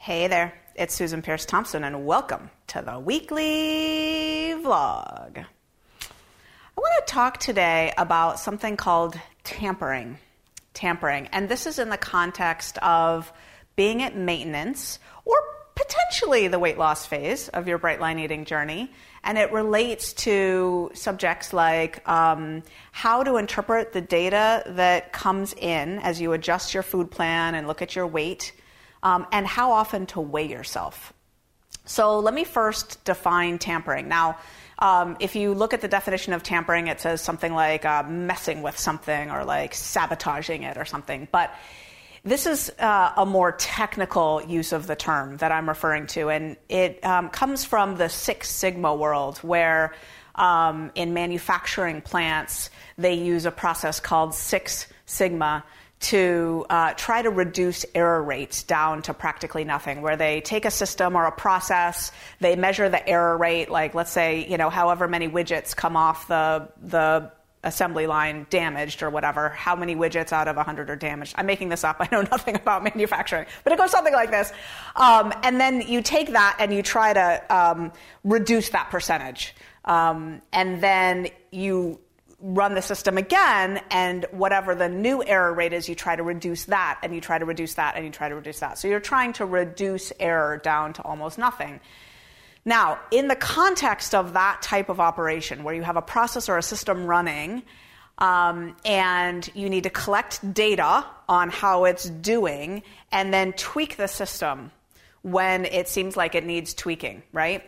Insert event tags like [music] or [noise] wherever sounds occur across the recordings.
Hey there, it's Susan Peirce Thompson, and welcome to the weekly vlog. I want to talk today about something called tampering. Tampering, and this is in the context of being at maintenance or potentially the weight loss phase of your bright line eating journey. And it relates to subjects like um, how to interpret the data that comes in as you adjust your food plan and look at your weight um, and how often to weigh yourself. So let me first define tampering. Now, um, if you look at the definition of tampering, it says something like uh, messing with something or like sabotaging it or something. But this is uh, a more technical use of the term that I'm referring to, and it um, comes from the Six Sigma world, where um, in manufacturing plants they use a process called Six Sigma to uh, try to reduce error rates down to practically nothing, where they take a system or a process, they measure the error rate, like let's say, you know, however many widgets come off the the assembly line damaged or whatever, how many widgets out of 100 are damaged. I'm making this up. [laughs] I know nothing about manufacturing, but it goes something like this. Um, and then you take that and you try to um, reduce that percentage. Um, and then you run the system again, and whatever the new error rate is, you try to reduce that, and you try to reduce that, and you try to reduce that. So you're trying to reduce error down to almost nothing. Now, in the context of that type of operation, where you have a process or a system running, um, and you need to collect data on how it's doing, and then tweak the system when it seems like it needs tweaking, right?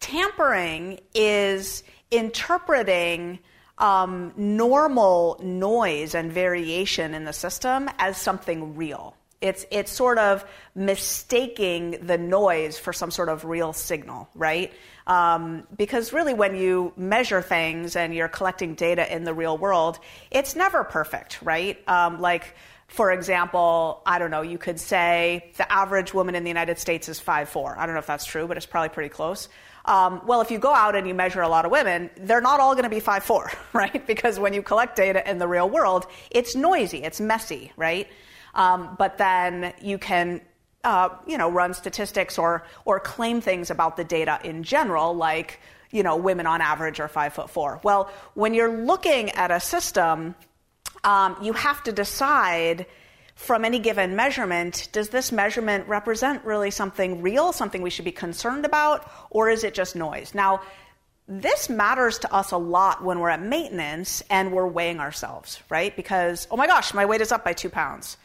Tampering is interpreting um, normal noise and variation in the system as something real. It's, it's sort of mistaking the noise for some sort of real signal, right? Um, because really, when you measure things and you're collecting data in the real world, it's never perfect, right? Um, like, for example, I don't know, you could say the average woman in the United States is 5'4. I don't know if that's true, but it's probably pretty close. Um, well, if you go out and you measure a lot of women, they're not all going to be 5'4, [laughs] right? Because when you collect data in the real world, it's noisy, it's messy, right? Um, but then you can uh, you know, run statistics or, or claim things about the data in general, like, you know, women on average are five foot four. Well, when you're looking at a system, um, you have to decide from any given measurement, does this measurement represent really something real, something we should be concerned about, or is it just noise? Now, this matters to us a lot when we're at maintenance and we're weighing ourselves, right? Because, oh my gosh, my weight is up by two pounds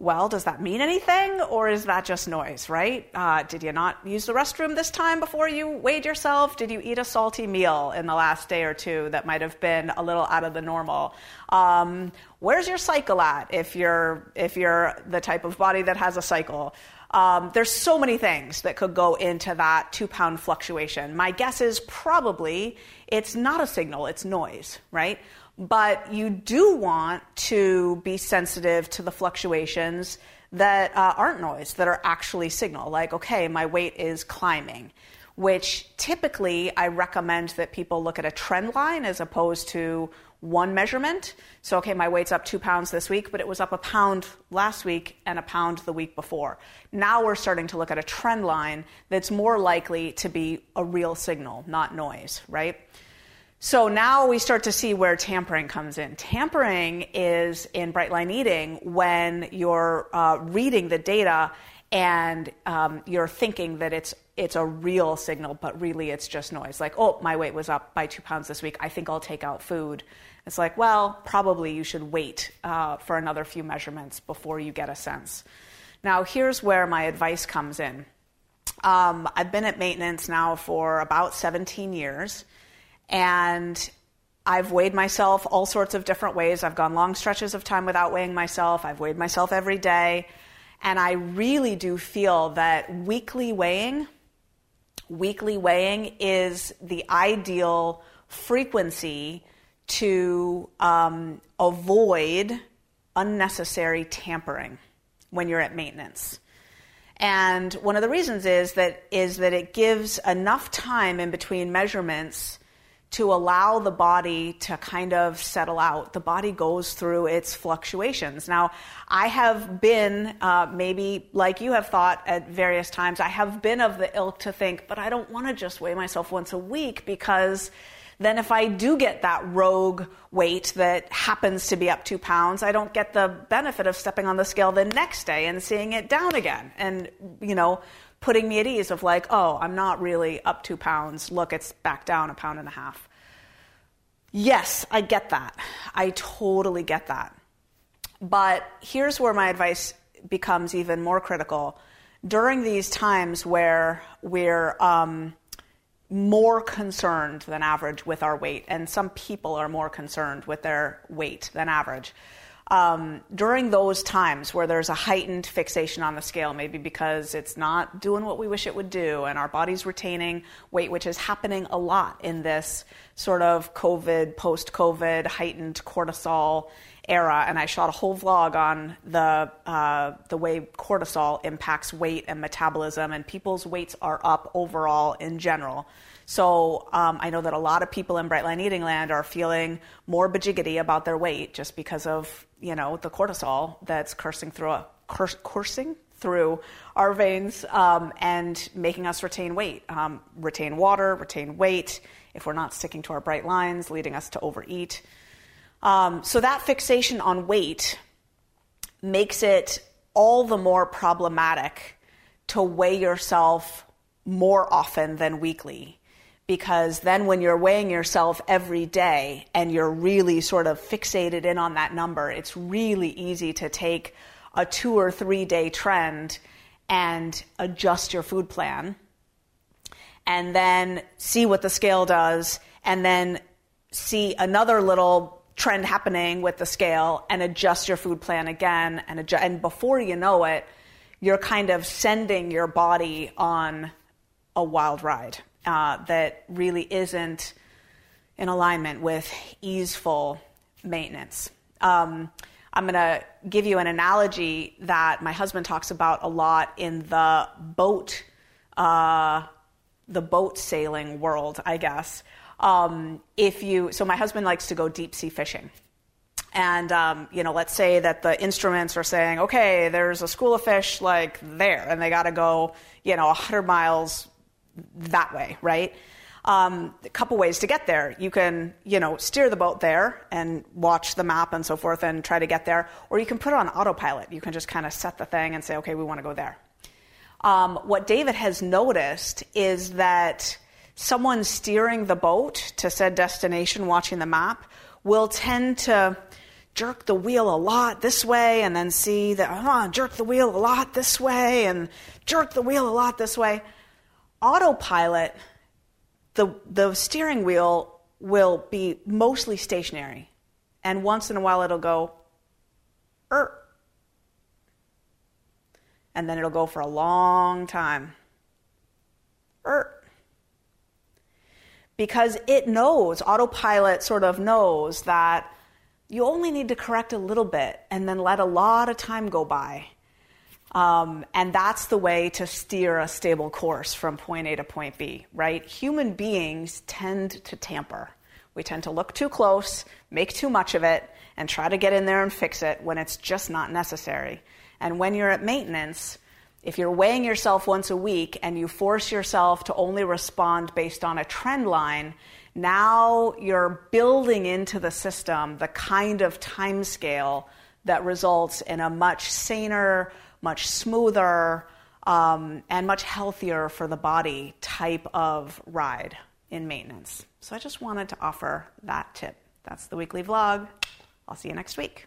well, does that mean anything or is that just noise, right? Uh, did you not use the restroom this time before you weighed yourself? Did you eat a salty meal in the last day or two that might have been a little out of the normal? Um, where's your cycle at if you're, if you're the type of body that has a cycle? Um, there's so many things that could go into that two pound fluctuation. My guess is probably it's not a signal, it's noise, right? but you do want to be sensitive to the fluctuations that uh, aren't noise, that are actually signal. Like, okay, my weight is climbing, which typically I recommend that people look at a trend line as opposed to one measurement. So, okay, my weight's up two pounds this week, but it was up a pound last week and a pound the week before. Now we're starting to look at a trend line that's more likely to be a real signal, not noise, right? So now we start to see where tampering comes in. Tampering is in bright line eating when you're uh, reading the data and um, you're thinking that it's it's a real signal, but really it's just noise. Like, oh, my weight was up by two pounds this week. I think I'll take out food. It's like, well, probably you should wait uh, for another few measurements before you get a sense. Now, here's where my advice comes in. Um, I've been at maintenance now for about 17 years. And I've weighed myself all sorts of different ways. I've gone long stretches of time without weighing myself. I've weighed myself every day. And I really do feel that weekly weighing, weekly weighing is the ideal frequency to um, avoid unnecessary tampering when you're at maintenance. And one of the reasons is that is that it gives enough time in between measurements to allow the body to kind of settle out. The body goes through its fluctuations. Now, I have been, uh, maybe like you have thought at various times, I have been of the ilk to think, but I don't want to just weigh myself once a week because then if I do get that rogue weight that happens to be up two pounds, I don't get the benefit of stepping on the scale the next day and seeing it down again. And, you know, putting me at ease of like, oh, I'm not really up two pounds. Look, it's back down a pound and a half. Yes, I get that. I totally get that. But here's where my advice becomes even more critical. During these times where we're um, more concerned than average with our weight, and some people are more concerned with their weight than average. Um, during those times where there's a heightened fixation on the scale, maybe because it's not doing what we wish it would do, and our body's retaining weight, which is happening a lot in this sort of COVID, post COVID, heightened cortisol era. And I shot a whole vlog on the, uh, the way cortisol impacts weight and metabolism, and people's weights are up overall in general. So um, I know that a lot of people in Brightline Eating Land are feeling more bajiggity about their weight just because of you know the cortisol that's coursing through a, coursing through our veins um, and making us retain weight, um, retain water, retain weight. If we're not sticking to our bright lines, leading us to overeat. Um, so that fixation on weight makes it all the more problematic to weigh yourself more often than weekly because then when you're weighing yourself every day and you're really sort of fixated in on that number, it's really easy to take a two or three day trend and adjust your food plan and then see what the scale does and then see another little trend happening with the scale and adjust your food plan again and adjust, and before you know it you're kind of sending your body on a wild ride uh, that really isn't in alignment with easeful maintenance. Um, I'm going to give you an analogy that my husband talks about a lot in the boat, uh, the boat sailing world, I guess. Um, if you, so my husband likes to go deep sea fishing. And, um, you know, let's say that the instruments are saying, okay, there's a school of fish like there, and they got to go, you know, 100 miles that way, right? Um, a couple ways to get there. You can, you know, steer the boat there and watch the map and so forth and try to get there, or you can put it on autopilot. You can just kind of set the thing and say, okay, we want to go there. Um, what David has noticed is that someone steering the boat to said destination, watching the map, will tend to jerk the wheel a lot this way and then see that, oh, jerk the wheel a lot this way and jerk the wheel a lot this way autopilot, the, the steering wheel will be mostly stationary. And once in a while it'll go, er. And then it'll go for a long time. Er. Because it knows, autopilot sort of knows that you only need to correct a little bit and then let a lot of time go by. Um, and that's the way to steer a stable course from point A to point B, right? Human beings tend to tamper. We tend to look too close, make too much of it, and try to get in there and fix it when it's just not necessary. And when you're at maintenance, if you're weighing yourself once a week and you force yourself to only respond based on a trend line, now you're building into the system the kind of time scale that results in a much saner, much smoother, um, and much healthier for the body type of ride in maintenance. So I just wanted to offer that tip. That's the weekly vlog. I'll see you next week.